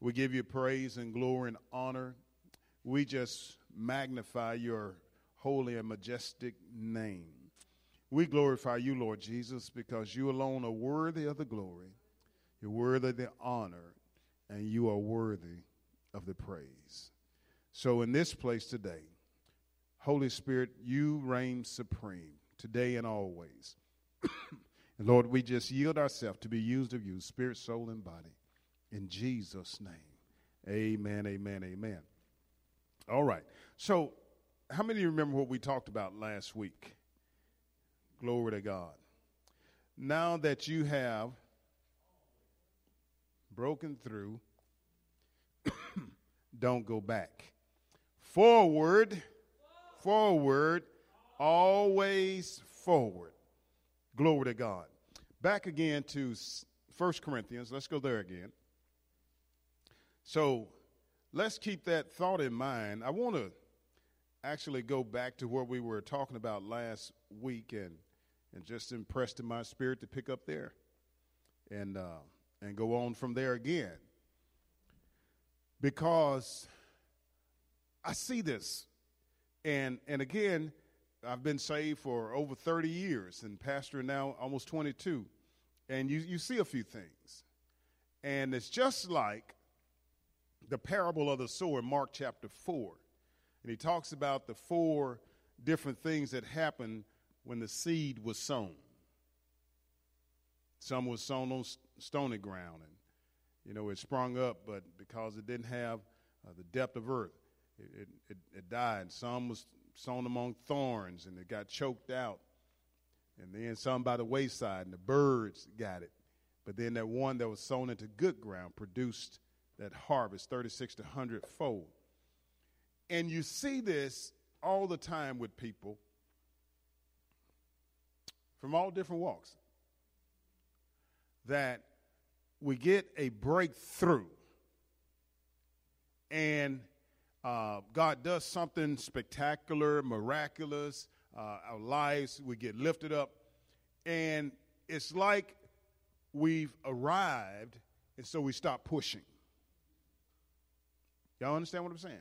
We give you praise and glory and honor. We just magnify your holy and majestic name. We glorify you, Lord Jesus, because you alone are worthy of the glory, you're worthy of the honor, and you are worthy of the praise. So, in this place today, Holy Spirit, you reign supreme today and always. and Lord, we just yield ourselves to be used of you, spirit, soul, and body. In Jesus' name. Amen, amen, amen. All right. So, how many of you remember what we talked about last week? Glory to God. Now that you have broken through, don't go back. Forward, forward, always forward. Glory to God. Back again to 1 Corinthians. Let's go there again. So let's keep that thought in mind. I want to actually go back to what we were talking about last week and, and just impressed in my spirit to pick up there and, uh, and go on from there again. Because I see this. And, and again, I've been saved for over 30 years and pastor now almost 22. And you, you see a few things. And it's just like the parable of the sower in Mark chapter 4. And he talks about the four different things that happened when the seed was sown. Some was sown on stony ground, and you know it sprung up, but because it didn't have uh, the depth of earth, it, it, it, died. Some was sown among thorns, and it got choked out. And then some by the wayside, and the birds got it. But then that one that was sown into good ground produced that harvest, 36 to 100 fold. And you see this all the time with people from all different walks that we get a breakthrough and uh, God does something spectacular, miraculous. Uh, our lives, we get lifted up. And it's like we've arrived, and so we stop pushing. Y'all understand what I'm saying?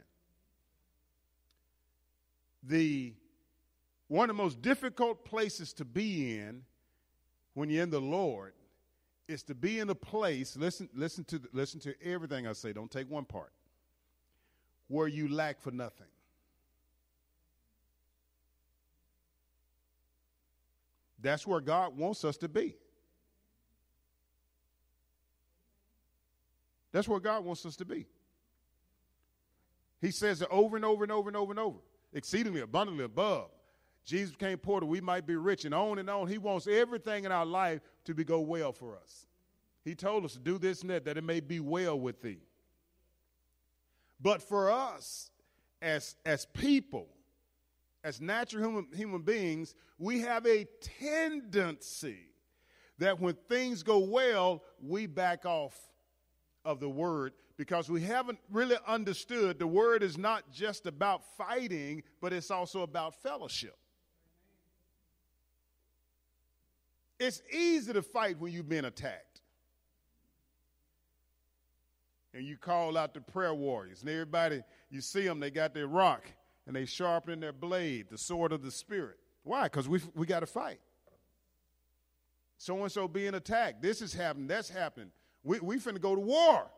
The one of the most difficult places to be in when you're in the Lord is to be in a place. Listen, listen to listen to everything I say. Don't take one part. Where you lack for nothing. That's where God wants us to be. That's where God wants us to be. He says it over and over and over and over and over, exceedingly abundantly above. Jesus became poor that we might be rich, and on and on. He wants everything in our life to be go well for us. He told us to do this and that, that it may be well with thee. But for us, as, as people, as natural human, human beings, we have a tendency that when things go well, we back off of the word because we haven't really understood the word is not just about fighting, but it's also about fellowship. It's easy to fight when you've been attacked. And you call out the prayer warriors, and everybody, you see them, they got their rock and they sharpen their blade, the sword of the Spirit. Why? Because we, we got to fight. So and so being attacked. This is happening. That's happening. We, we finna go to war.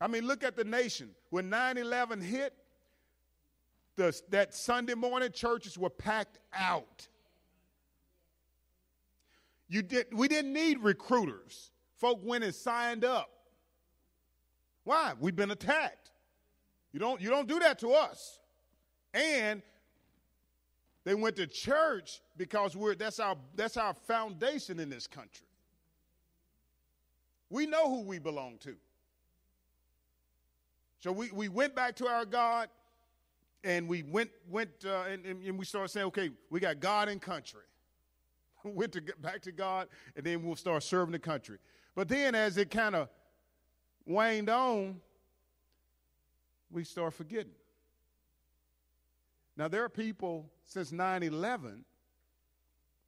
I mean, look at the nation. When 9 11 hit, the, that Sunday morning, churches were packed out. You did, we didn't need recruiters. Folk went and signed up. Why? We've been attacked. You don't, you don't do that to us. And they went to church because we're, that's, our, that's our foundation in this country. We know who we belong to. So we, we went back to our God and we went, went uh, and, and, we started saying, okay, we got God and country. went to back to God and then we'll start serving the country. But then as it kind of waned on, we start forgetting. Now, there are people since 9 11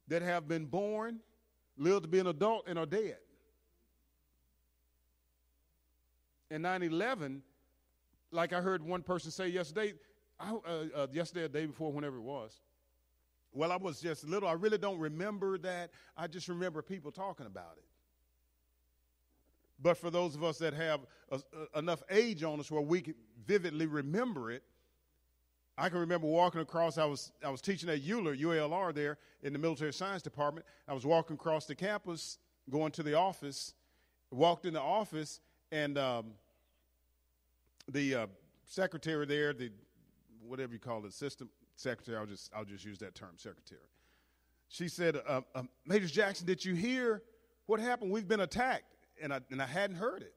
that have been born, lived to be an adult, and are dead. And 9 11, like I heard one person say yesterday, I, uh, uh, yesterday, or day before, whenever it was. Well, I was just little. I really don't remember that. I just remember people talking about it. But for those of us that have a, a, enough age on us where we can vividly remember it, I can remember walking across. I was I was teaching at Euler UALR there in the military science department. I was walking across the campus, going to the office. Walked in the office, and um, the uh, secretary there, the whatever you call it, system secretary. I'll just I'll just use that term, secretary. She said, uh, uh, "Major Jackson, did you hear what happened? We've been attacked." and I, and I hadn't heard it.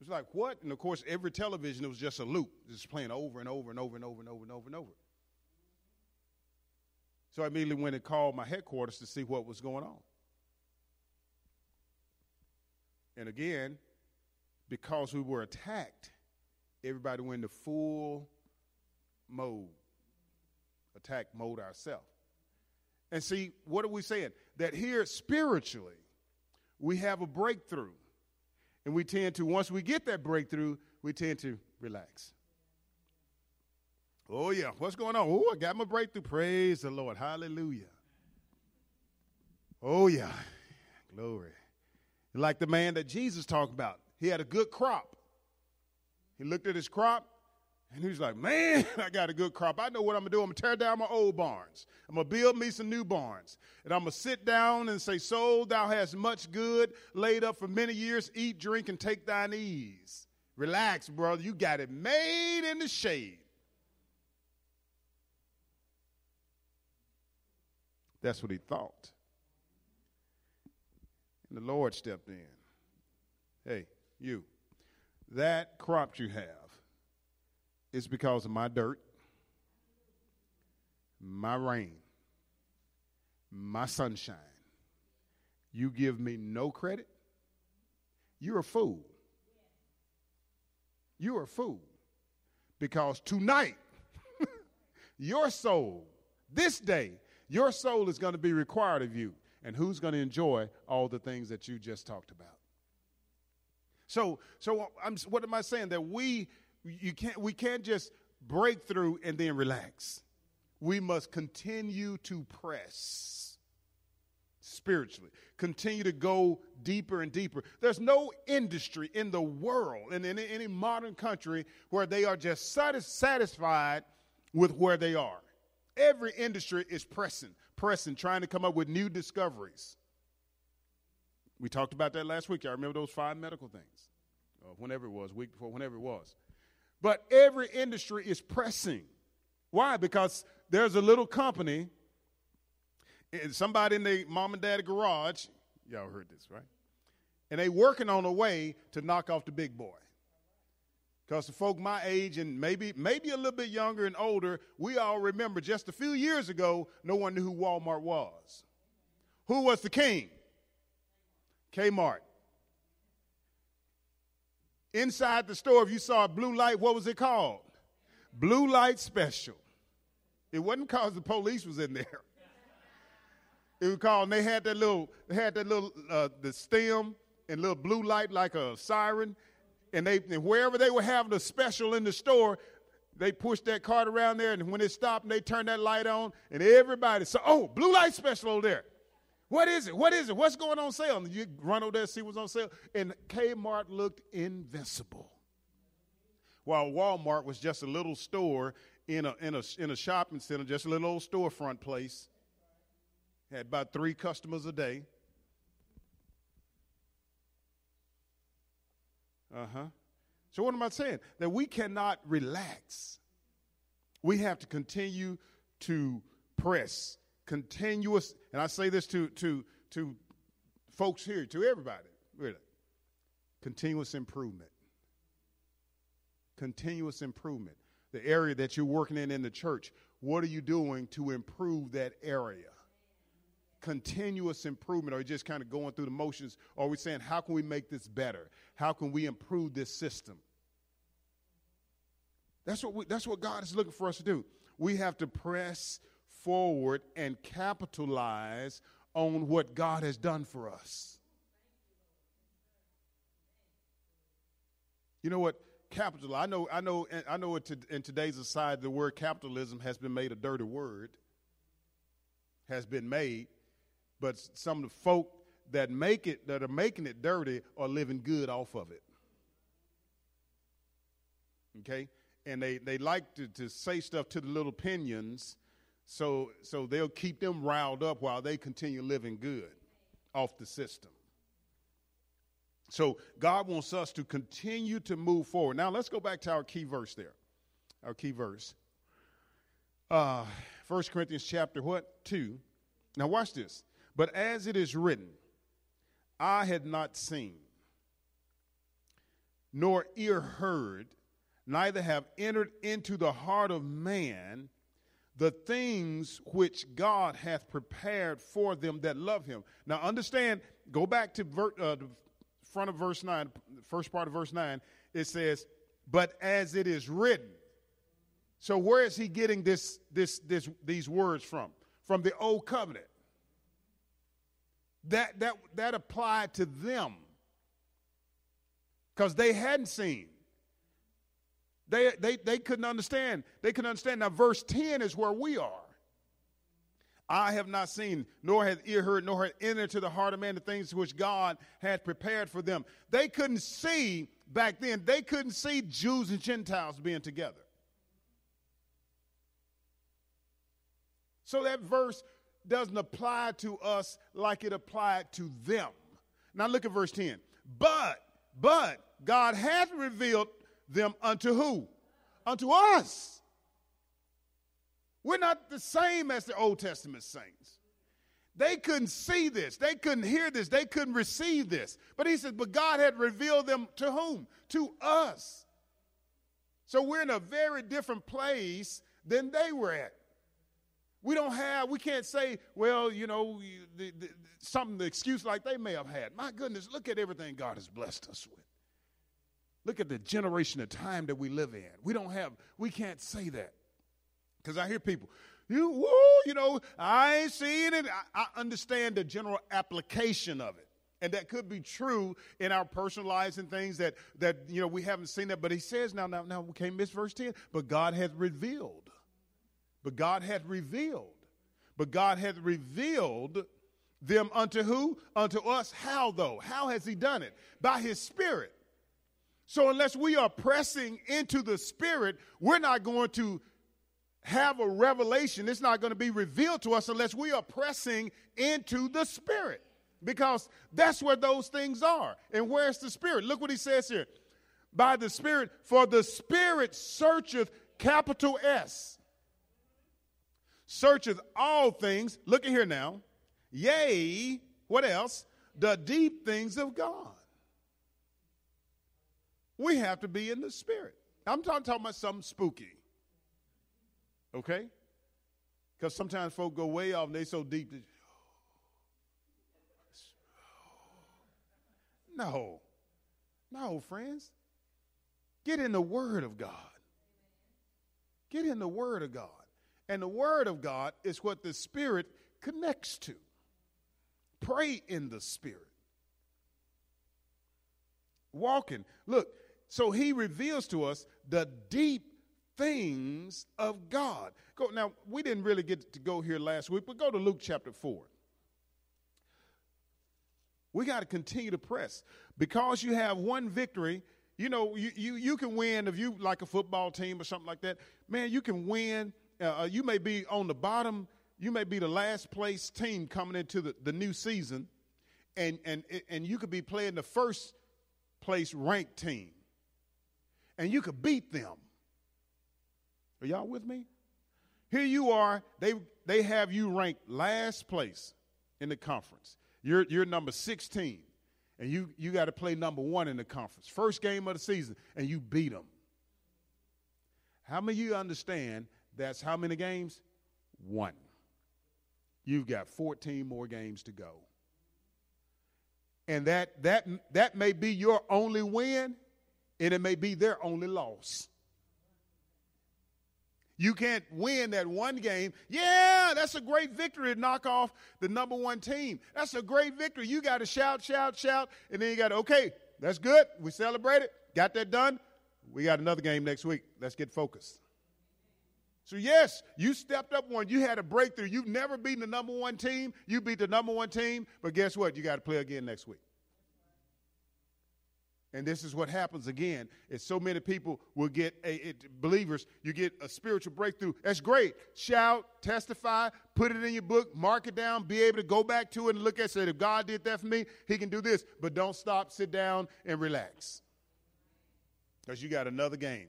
It was like, what? And of course, every television, it was just a loop, just playing over and over and over and over and over and over and over. So I immediately went and called my headquarters to see what was going on. And again, because we were attacked, everybody went into full mode, attack mode ourselves. And see, what are we saying? That here spiritually, we have a breakthrough. And we tend to, once we get that breakthrough, we tend to relax. Oh, yeah. What's going on? Oh, I got my breakthrough. Praise the Lord. Hallelujah. Oh, yeah. Glory. Like the man that Jesus talked about. He had a good crop. He looked at his crop and he was like, Man, I got a good crop. I know what I'm to do. I'm to tear down my old barns. I'm to build me some new barns. And I'm to sit down and say, Soul, thou hast much good laid up for many years. Eat, drink, and take thine ease. Relax, brother. You got it made in the shade. That's what he thought. And the Lord stepped in. Hey, you, that crop you have is because of my dirt, my rain, my sunshine. You give me no credit, you're a fool. You're a fool. Because tonight, your soul, this day, your soul is going to be required of you. And who's going to enjoy all the things that you just talked about? So, so I'm, what am I saying? That we you can't, we can't just break through and then relax. We must continue to press spiritually, continue to go deeper and deeper. There's no industry in the world, and in any, any modern country, where they are just satisfied with where they are. Every industry is pressing, pressing, trying to come up with new discoveries. We talked about that last week. I remember those five medical things, uh, whenever it was, week before, whenever it was. But every industry is pressing. Why? Because there's a little company, somebody in the mom and dad garage, y'all heard this, right? And they working on a way to knock off the big boy. Because the folk my age and maybe maybe a little bit younger and older, we all remember just a few years ago, no one knew who Walmart was. Who was the king? Kmart. Inside the store, if you saw a blue light, what was it called? Blue light special. It wasn't because the police was in there. It was called, and they had that little, they had that little, uh, the stem and little blue light like a siren. And they, and wherever they were having a special in the store, they pushed that cart around there, and when it stopped, and they turned that light on, and everybody said, oh, blue light special over there. What is it? What is it? What's going on sale? And you run over there, see what's on sale. And Kmart looked invincible. While Walmart was just a little store in a, in a, in a shopping center, just a little old storefront place. Had about three customers a day. Uh huh. So, what am I saying? That we cannot relax. We have to continue to press continuous, and I say this to, to, to folks here, to everybody, really, continuous improvement. Continuous improvement. The area that you're working in in the church, what are you doing to improve that area? Continuous improvement, or you just kind of going through the motions, or are we saying, how can we make this better? How can we improve this system? That's what, we, that's what God is looking for us to do. We have to press forward and capitalize on what God has done for us. You know what? Capital. I know. I know. I know. In today's society, the word capitalism has been made a dirty word. Has been made, but some of the folk that make it, that are making it dirty, are living good off of it. Okay, and they they like to, to say stuff to the little pinions, so so they'll keep them riled up while they continue living good off the system. So God wants us to continue to move forward. Now let's go back to our key verse there. Our key verse. Uh 1 Corinthians chapter what? 2. Now watch this. But as it is written, I had not seen, nor ear heard, neither have entered into the heart of man the things which God hath prepared for them that love him. Now understand, go back to ver, uh, the front of verse 9, first part of verse 9, it says, But as it is written. So where is he getting this, this, this, these words from? From the old covenant. That, that, that applied to them because they hadn't seen. They, they, they couldn't understand. They couldn't understand. Now, verse 10 is where we are. I have not seen, nor hath ear heard, nor hath entered into the heart of man the things which God had prepared for them. They couldn't see back then, they couldn't see Jews and Gentiles being together. So that verse doesn't apply to us like it applied to them. Now look at verse 10. But, but God hath revealed them unto who? Unto us. We're not the same as the Old Testament saints. They couldn't see this. They couldn't hear this. They couldn't receive this. But he said, but God had revealed them to whom? To us. So we're in a very different place than they were at. We don't have, we can't say, well, you know, the, the, something, the excuse like they may have had. My goodness, look at everything God has blessed us with. Look at the generation of time that we live in. We don't have, we can't say that. Because I hear people, you, woo, you know, I ain't seeing it. I, I understand the general application of it. And that could be true in our personal lives and things that, that you know, we haven't seen that. But he says now, now, now, we can't miss verse 10, but God hath revealed but God had revealed. But God had revealed them unto who? Unto us. How though? How has He done it? By His Spirit. So unless we are pressing into the Spirit, we're not going to have a revelation. It's not going to be revealed to us unless we are pressing into the Spirit. Because that's where those things are. And where's the Spirit? Look what he says here. By the Spirit, for the Spirit searcheth, capital S searcheth all things. Look at here now. Yea, what else? The deep things of God. We have to be in the spirit. I'm talking, talking about something spooky. Okay? Because sometimes folk go way off and they so deep that, no. No, friends. Get in the Word of God. Get in the Word of God. And the Word of God is what the Spirit connects to. Pray in the Spirit. Walking. Look, so He reveals to us the deep things of God. Go now, we didn't really get to go here last week, but go to Luke chapter 4. We got to continue to press. Because you have one victory, you know, you, you, you can win if you like a football team or something like that. Man, you can win uh, uh, you may be on the bottom, you may be the last place team coming into the, the new season, and, and, and you could be playing the first place ranked team, and you could beat them. Are y'all with me? Here you are, they, they have you ranked last place in the conference. You're, you're number 16, and you, you got to play number one in the conference. First game of the season, and you beat them. How many of you understand that's how many games? One. You've got 14 more games to go. And that that that may be your only win, and it may be their only loss. You can't win that one game. Yeah, that's a great victory to knock off the number one team. That's a great victory. You got to shout, shout, shout, and then you got to, okay, That's good. We celebrated. Got that done. We got another game next week. Let's get focused. So, yes, you stepped up one. You had a breakthrough. You've never beaten the number one team. You beat the number one team. But guess what? You got to play again next week. And this is what happens again. Is so many people will get a believers. You get a spiritual breakthrough. That's great. Shout, testify, put it in your book, mark it down, be able to go back to it and look at. it. Say, if God did that for me, He can do this. But don't stop, sit down, and relax, because you got another game.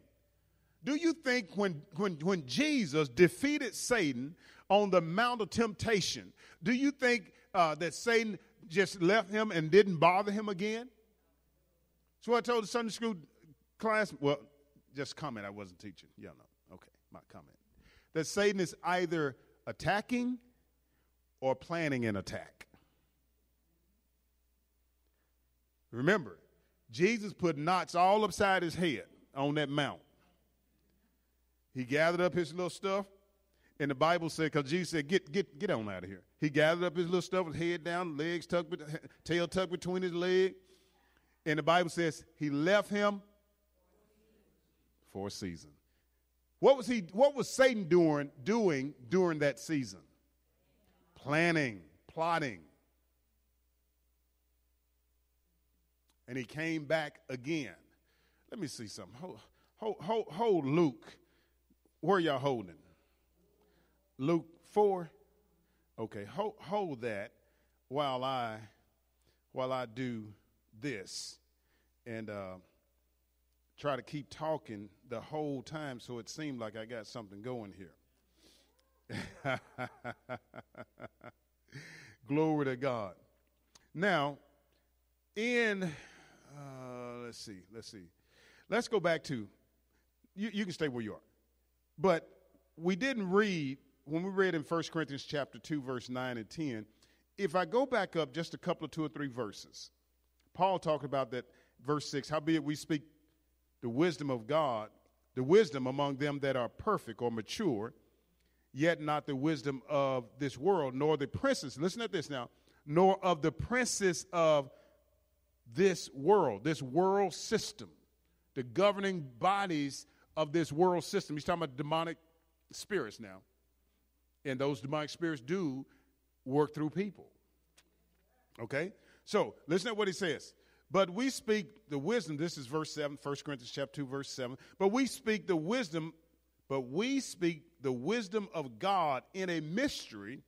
Do you think when when when Jesus defeated Satan on the Mount of Temptation, do you think uh, that Satan just left him and didn't bother him again? So I told the Sunday school class, well, just comment, I wasn't teaching. Yeah, no. Okay, my comment. That Satan is either attacking or planning an attack. Remember, Jesus put knots all upside his head on that mount. He gathered up his little stuff, and the Bible said, because Jesus said, get, get, get on out of here. He gathered up his little stuff with head down, legs tucked, tail tucked between his legs. And the Bible says he left him for a season. What was he what was Satan doing doing during that season? Planning, plotting. And he came back again. Let me see something. Hold, hold, hold, hold Luke. Where y'all holding? Luke 4. Okay, hold, hold that while I while I do this and uh, try to keep talking the whole time so it seemed like I got something going here. Glory to God. Now, in, uh, let's see, let's see. Let's go back to, you, you can stay where you are. But we didn't read, when we read in 1 Corinthians chapter 2, verse 9 and 10, if I go back up just a couple of two or three verses, Paul talked about that, verse 6 Howbeit we speak the wisdom of God, the wisdom among them that are perfect or mature, yet not the wisdom of this world, nor the princes, listen to this now, nor of the princes of this world, this world system, the governing bodies of this world system. He's talking about demonic spirits now. And those demonic spirits do work through people. Okay? So listen to what he says. But we speak the wisdom, this is verse 7, 1 Corinthians chapter 2, verse 7. But we speak the wisdom, but we speak the wisdom of God in a mystery,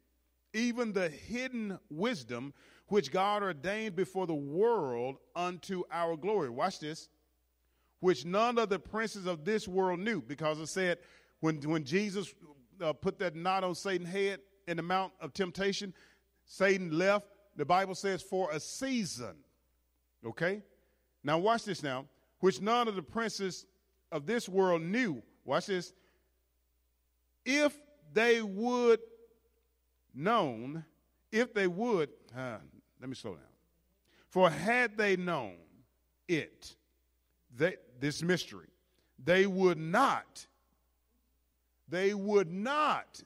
even the hidden wisdom which God ordained before the world unto our glory. Watch this. Which none of the princes of this world knew, because it said when, when Jesus uh, put that knot on Satan's head in the Mount of Temptation, Satan left the Bible says for a season. Okay? Now, watch this now. Which none of the princes of this world knew. Watch this. If they would known, if they would, uh, let me slow down. For had they known it, they, this mystery, they would not, they would not,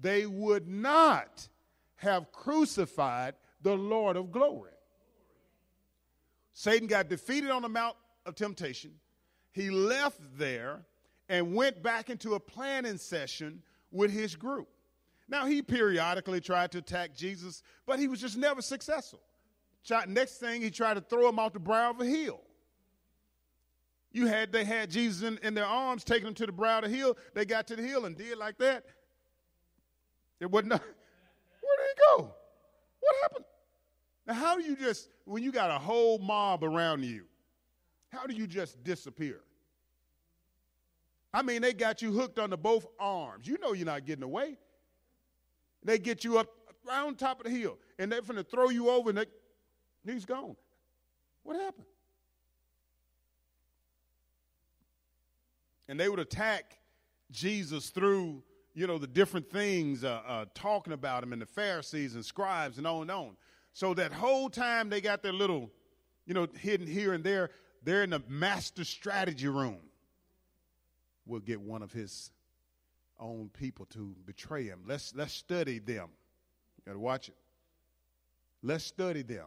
they would not have crucified the Lord of glory. Satan got defeated on the Mount of Temptation. He left there and went back into a planning session with his group. Now, he periodically tried to attack Jesus, but he was just never successful. Next thing, he tried to throw him off the brow of a hill. You had they had Jesus in, in their arms, taking him to the brow of the hill. They got to the hill and did like that. It wasn't. Go? What happened? Now, how do you just, when you got a whole mob around you, how do you just disappear? I mean, they got you hooked onto both arms. You know you're not getting away. They get you up around top of the hill, and they're going to throw you over, and they, he's gone. What happened? And they would attack Jesus through you know, the different things uh, uh, talking about him and the Pharisees and scribes and on and on. So that whole time they got their little, you know, hidden here and there, they're in the master strategy room. We'll get one of his own people to betray him. Let's let's study them. You gotta watch it. Let's study them.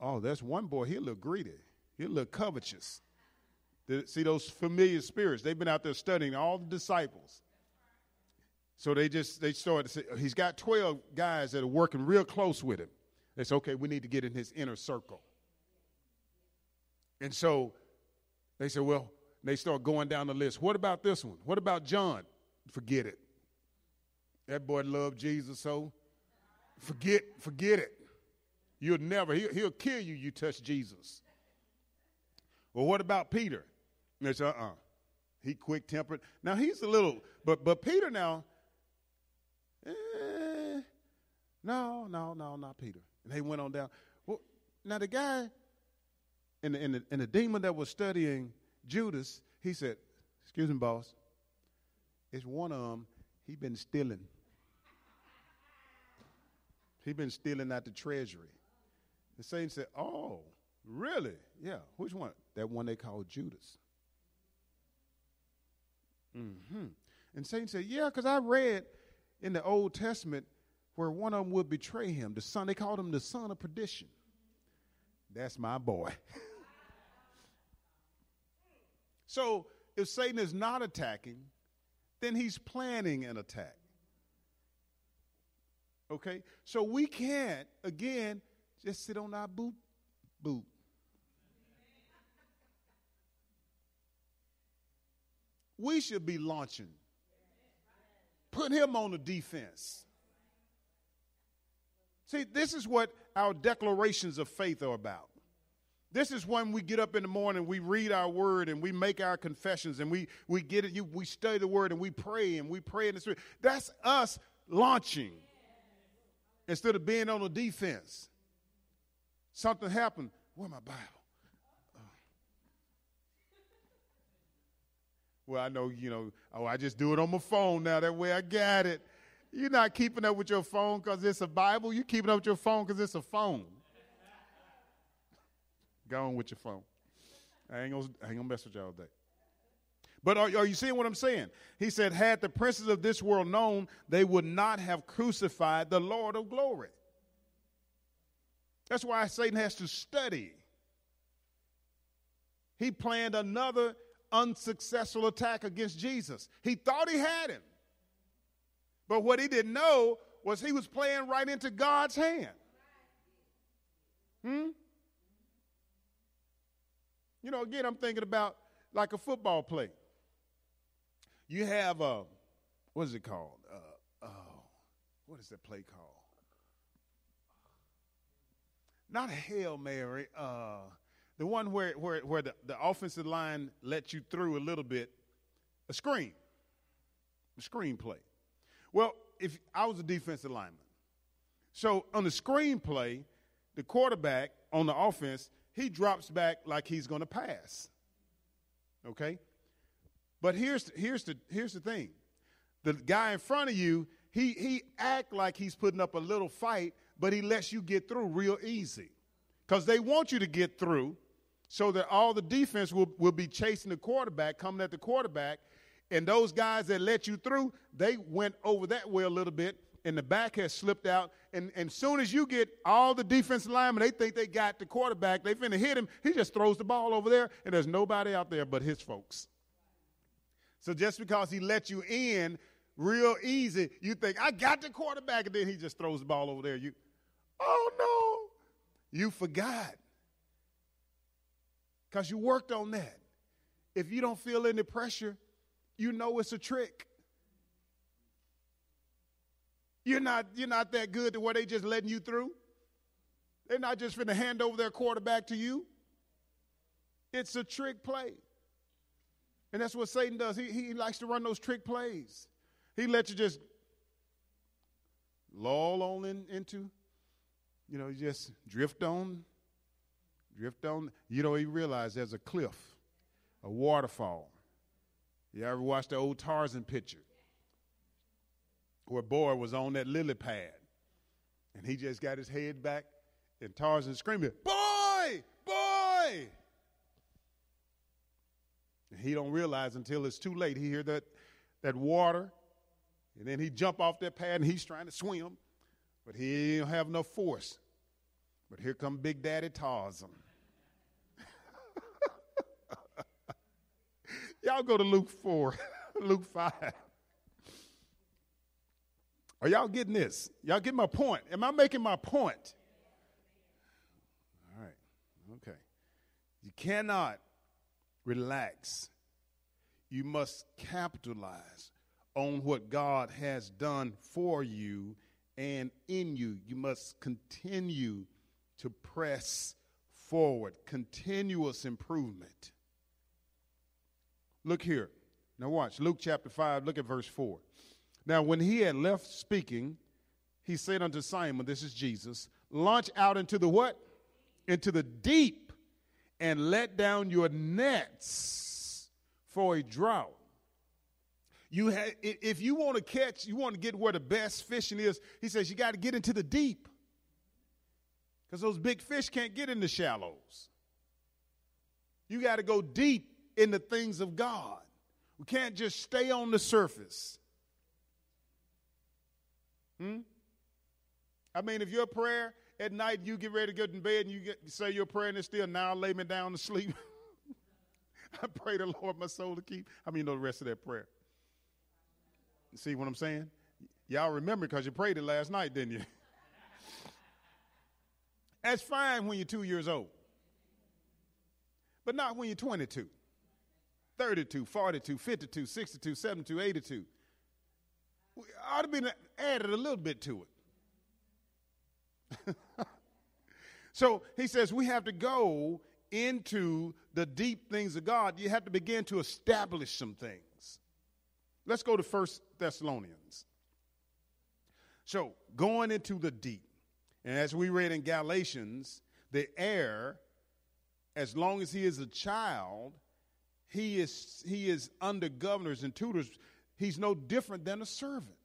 Oh, that's one boy. He look greedy. He look covetous. See those familiar spirits? They've been out there studying all the disciples. So they just they started to say he's got 12 guys that are working real close with him. They said, okay, we need to get in his inner circle. And so they said, well, they start going down the list. What about this one? What about John? Forget it. That boy loved Jesus so. Forget, forget it. You'll never, he'll, he'll kill you, you touch Jesus. Well, what about Peter? And they said, uh-uh. He quick tempered. Now he's a little, but but Peter now, eh, no, no, no, not Peter. And they went on down. Well, now the guy and the, and the, and the demon that was studying Judas, he said, Excuse me, boss. It's one of them. He been stealing. He been stealing out the treasury. The saint said, Oh, really? Yeah. Which one? That one they called Judas. Mm-hmm. And Satan said, Yeah, because I read in the Old Testament where one of them would betray him. The son, they called him the son of perdition. That's my boy. so if Satan is not attacking, then he's planning an attack. Okay? So we can't, again, just sit on our boot, boot. We should be launching. Put him on the defense. See, this is what our declarations of faith are about. This is when we get up in the morning, we read our word and we make our confessions and we, we get it, you, we study the word and we pray and we pray in the spirit. That's us launching instead of being on the defense. Something happened. Where my Bible? Well, I know, you know, oh, I just do it on my phone now. That way I got it. You're not keeping up with your phone because it's a Bible. You're keeping up with your phone because it's a phone. Go on with your phone. I ain't gonna, I mess with y'all today. But are, are, you seeing what I'm saying? He said, Had the princes of this world known, they would not have crucified the Lord of glory. That's why Satan has to study. He planned another unsuccessful attack against Jesus. He thought he had him. But what he didn't know was he was playing right into God's hand. Hmm? You know, again, I'm thinking about like a football play. You have a, what is it called? Uh, oh, what is that play called? Not Hail Mary, uh, the one where, where, where the, the offensive line lets you through a little bit, a screen, a screen play. Well, if I was a defensive lineman, so on the screenplay, the quarterback on the offense he drops back like he's going to pass. Okay? But here's, here's, the, here's the thing the guy in front of you, he, he act like he's putting up a little fight, but he lets you get through real easy. Because they want you to get through so that all the defense will, will be chasing the quarterback, coming at the quarterback. And those guys that let you through, they went over that way a little bit and the back has slipped out. And as soon as you get all the defensive linemen, they think they got the quarterback. They finna hit him. He just throws the ball over there, and there's nobody out there but his folks. So just because he let you in real easy, you think, I got the quarterback, and then he just throws the ball over there. You, oh no, you forgot. Because you worked on that. If you don't feel any pressure, you know it's a trick. You're not, you're not that good to where they just letting you through. They're not just going to hand over their quarterback to you. It's a trick play. And that's what Satan does. He, he likes to run those trick plays. He lets you just lull on in, into, you know, just drift on, drift on. You don't even realize there's a cliff, a waterfall. You ever watch the old Tarzan picture? where boy was on that lily pad. And he just got his head back, and Tarzan screaming, Boy! Boy! And he don't realize until it's too late. He hear that, that water, and then he jump off that pad, and he's trying to swim, but he don't have enough force. But here come Big Daddy Tarzan. Y'all go to Luke 4, Luke 5. Are y'all getting this? Y'all get my point? Am I making my point? All right. Okay. You cannot relax. You must capitalize on what God has done for you and in you. You must continue to press forward, continuous improvement. Look here. Now, watch Luke chapter 5, look at verse 4. Now, when he had left speaking, he said unto Simon, This is Jesus, launch out into the what? Into the deep and let down your nets for a drought. You ha- if you want to catch, you want to get where the best fishing is, he says you got to get into the deep. Because those big fish can't get in the shallows. You got to go deep in the things of God. We can't just stay on the surface. Hmm? I mean, if your prayer at night, you get ready to get in bed and you, get, say your prayer and it's still now lay me down to sleep. I pray the Lord my soul to keep. I many know the rest of that prayer? See what I'm saying? Y'all remember because you prayed it last night, didn't you? That's fine when you're two years old, but not when you're 22, 32, 42, 52, 62, 72, 82 ought to be added a little bit to it. so he says we have to go into the deep things of God. You have to begin to establish some things. Let's go to First Thessalonians. So going into the deep, and as we read in Galatians, the heir, as long as he is a child, he is he is under governors and tutors He's no different than a servant.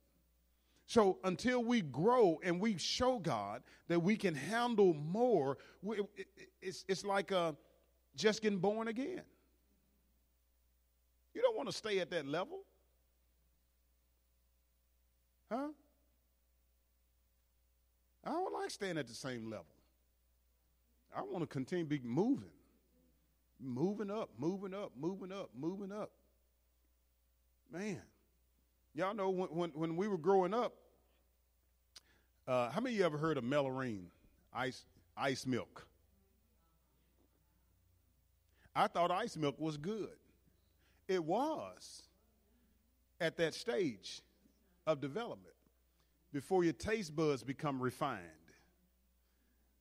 So until we grow and we show God that we can handle more, it's, it's like uh, just getting born again. You don't want to stay at that level. Huh? I don't like staying at the same level. I want to continue to be moving. Moving up, moving up, moving up, moving up. Man. Y'all know when, when, when we were growing up, uh, how many of you ever heard of Mellorine, ice, ice milk? I thought ice milk was good. It was at that stage of development before your taste buds become refined.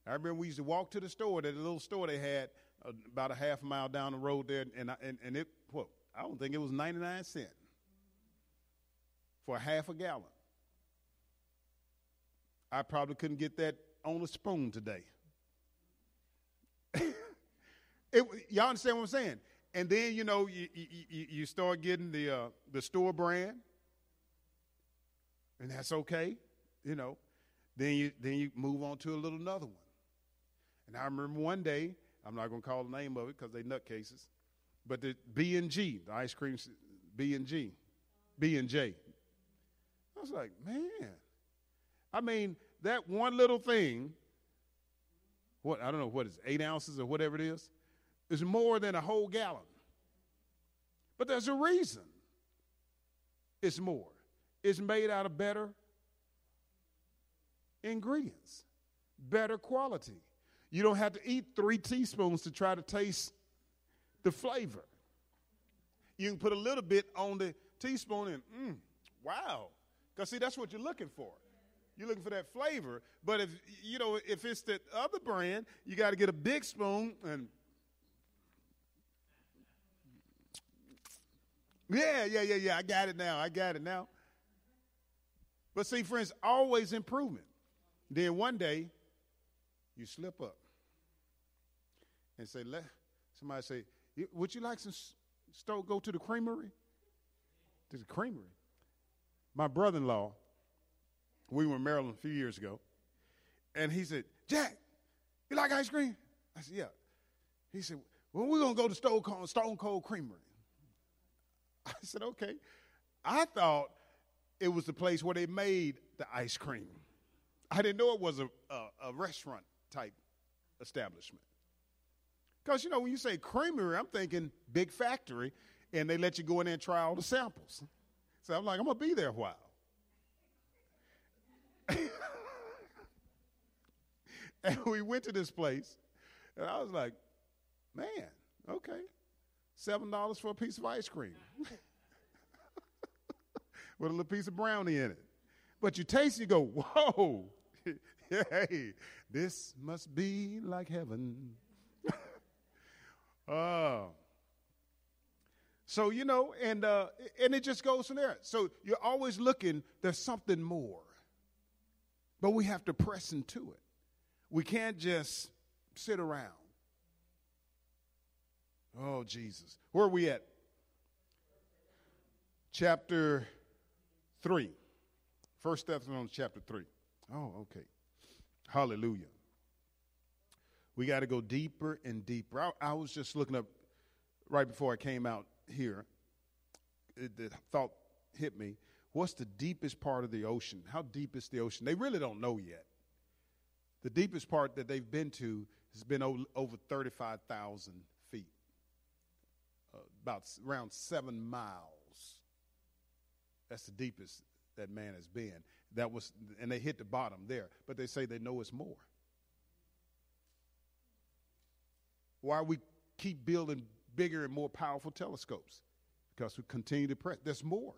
I remember we used to walk to the store, that little store they had about a half mile down the road there, and, I, and, and it, well, I don't think it was 99 cents for a half a gallon. I probably couldn't get that on a spoon today. it, y'all understand what I'm saying? And then you know you, you, you start getting the uh, the store brand, and that's okay, you know. Then you then you move on to a little another one. And I remember one day, I'm not going to call the name of it because they nutcases, but the B and G, the ice cream B and G, B and J, was like, man. I mean, that one little thing, what, I don't know what is eight ounces or whatever it is, is more than a whole gallon. But there's a reason it's more. It's made out of better ingredients, better quality. You don't have to eat three teaspoons to try to taste the flavor. You can put a little bit on the teaspoon and, mm, wow, because, see, that's what you're looking for. You're looking for that flavor. But if, you know, if it's the other brand, you got to get a big spoon and. Yeah, yeah, yeah, yeah. I got it now. I got it now. But see, friends, always improvement. Then one day, you slip up and say, let somebody say, would you like some stove? Go to the creamery? To the creamery my brother in law, we were in Maryland a few years ago, and he said, Jack, you like ice cream? I said, Yeah. He said, Well, we're going to go to Stone Cold, Stone Cold Creamery. I said, Okay. I thought it was the place where they made the ice cream. I didn't know it was a, a, a restaurant type establishment. Because, you know, when you say creamery, I'm thinking big factory, and they let you go in there and try all the samples. So I'm like, I'm going to be there a while. and we went to this place, and I was like, man, okay, $7 for a piece of ice cream with a little piece of brownie in it. But you taste, you go, whoa, hey, this must be like heaven. Uh, so you know, and uh, and it just goes from there. So you're always looking. There's something more, but we have to press into it. We can't just sit around. Oh Jesus, where are we at? Chapter three. First Thessalonians chapter three. Oh, okay. Hallelujah. We got to go deeper and deeper. I, I, was just looking up right before I came out here. It, the thought hit me. What's the deepest part of the ocean? How deep is the ocean? They really don't know yet. The deepest part that they've been to has been over 35,000 feet, uh, about around seven miles. That's the deepest that man has been. That was, and they hit the bottom there, but they say they know it's more. Why we keep building bigger and more powerful telescopes? Because we continue to press. There's more.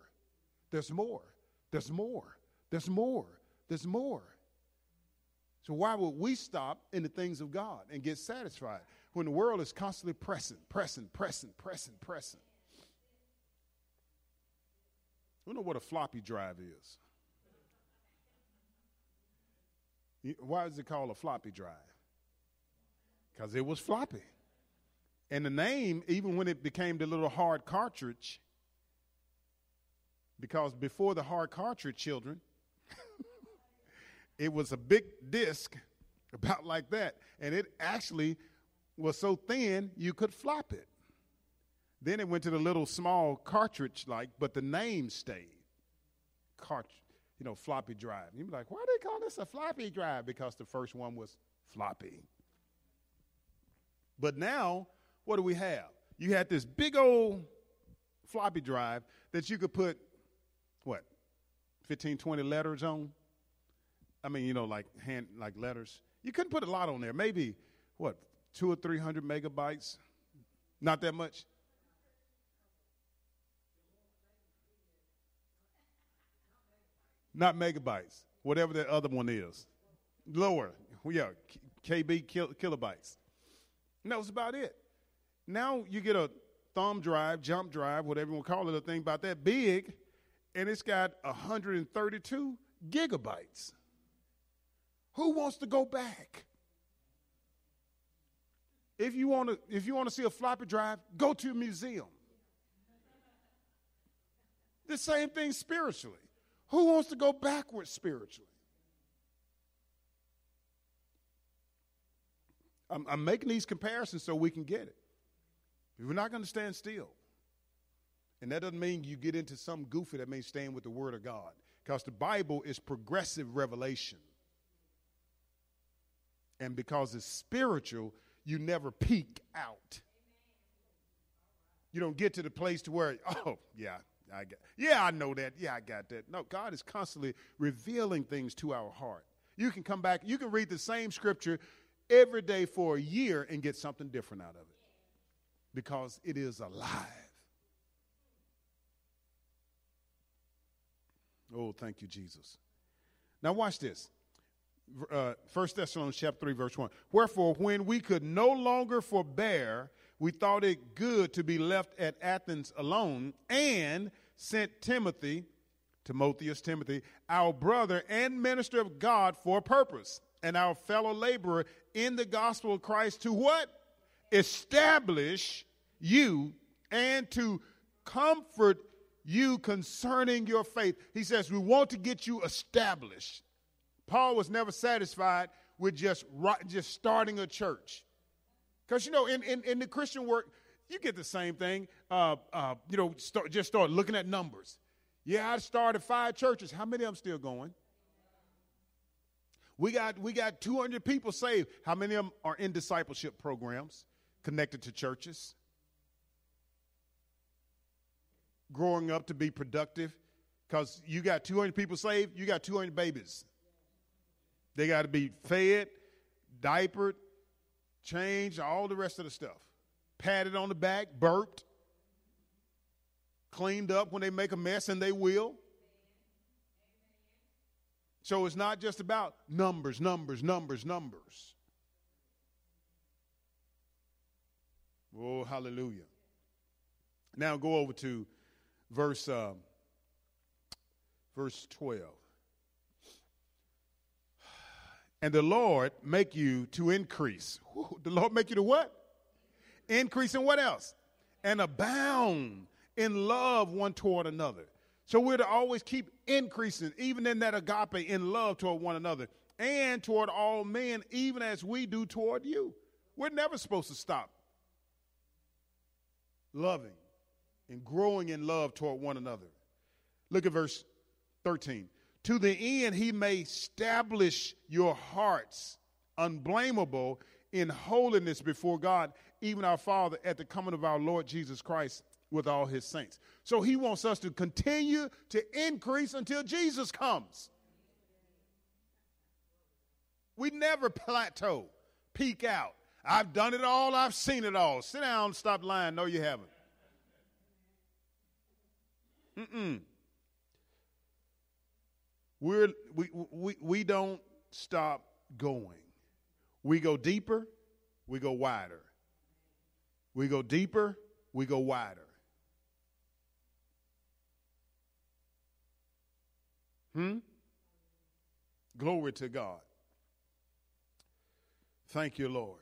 There's more. There's more. There's more. There's more. So why would we stop in the things of God and get satisfied when the world is constantly pressing, pressing, pressing, pressing, pressing? You know what a floppy drive is? Why is it called a floppy drive? Because it was floppy. And the name, even when it became the little hard cartridge, because before the hard cartridge, children, it was a big disc about like that. And it actually was so thin you could flop it. Then it went to the little small cartridge like, but the name stayed. Cartridge you know, floppy drive. You'd be like, why do they call this a floppy drive? Because the first one was floppy. But now, what do we have? You had this big old floppy drive that you could put, what, 15, 20 letters on? I mean, you know, like hand, like letters. You couldn't put a lot on there. Maybe, what, two or 300 megabytes? Not that much? not megabytes, whatever the other one is. Lower, yeah, KB kil- kilobytes. And that was about it. Now you get a thumb drive, jump drive, whatever you want to call it, a thing about that big, and it's got 132 gigabytes. Who wants to go back? If you want to, if you want to see a floppy drive, go to a museum. The same thing spiritually. Who wants to go backwards spiritually? I'm, I'm making these comparisons so we can get it. We're not going to stand still. And that doesn't mean you get into some goofy that means staying with the Word of God. Because the Bible is progressive revelation. And because it's spiritual, you never peak out. You don't get to the place to where, oh, yeah, I got, yeah, I know that. Yeah, I got that. No, God is constantly revealing things to our heart. You can come back, you can read the same scripture every day for a year and get something different out of it because it is alive. Oh, thank you, Jesus. Now, watch this. Uh, 1 Thessalonians chapter 3, verse 1. Wherefore, when we could no longer forbear, we thought it good to be left at Athens alone and sent Timothy, Timotheus Timothy, our brother and minister of God for a purpose, and our fellow laborer in the gospel of Christ to what? Establish you and to comfort you concerning your faith. He says, We want to get you established. Paul was never satisfied with just, just starting a church. Because, you know, in, in, in the Christian work, you get the same thing. Uh, uh, you know, start, just start looking at numbers. Yeah, I started five churches. How many of them still going? We got we got 200 people saved. How many of them are in discipleship programs connected to churches? Growing up to be productive because you got 200 people saved, you got 200 babies. They got to be fed, diapered, changed, all the rest of the stuff. Patted on the back, burped, cleaned up when they make a mess, and they will. So it's not just about numbers, numbers, numbers, numbers. Oh, hallelujah. Now go over to verse uh, verse 12. And the Lord make you to increase. The Lord make you to what? Increase in what else? And abound in love one toward another. So we're to always keep increasing, even in that agape, in love toward one another and toward all men, even as we do toward you. We're never supposed to stop loving and growing in love toward one another. Look at verse 13. To the end he may establish your hearts unblameable in holiness before God, even our Father, at the coming of our Lord Jesus Christ with all his saints. So he wants us to continue to increase until Jesus comes. We never plateau, peak out. I've done it all, I've seen it all. Sit down, stop lying. No, you haven't. Mm-mm. We're, we, we, we don't stop going. We go deeper, we go wider. We go deeper, we go wider. Hmm? Glory to God. Thank you, Lord.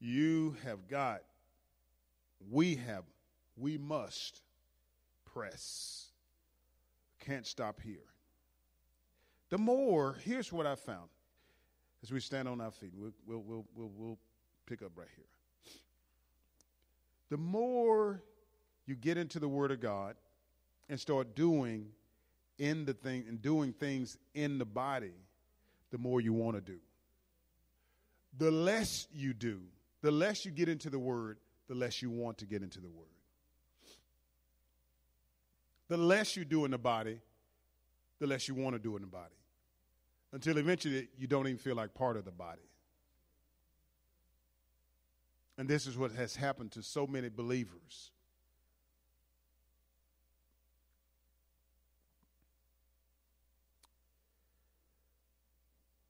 You have got, we have, we must press. Can't stop here. The more, here's what I found as we stand on our feet. We'll, we'll, we'll, we'll, we'll pick up right here. The more you get into the Word of God and start doing in the thing and doing things in the body, the more you want to do. The less you do, the less you get into the word, the less you want to get into the word. The less you do in the body, the less you want to do in the body. Until eventually you don't even feel like part of the body. And this is what has happened to so many believers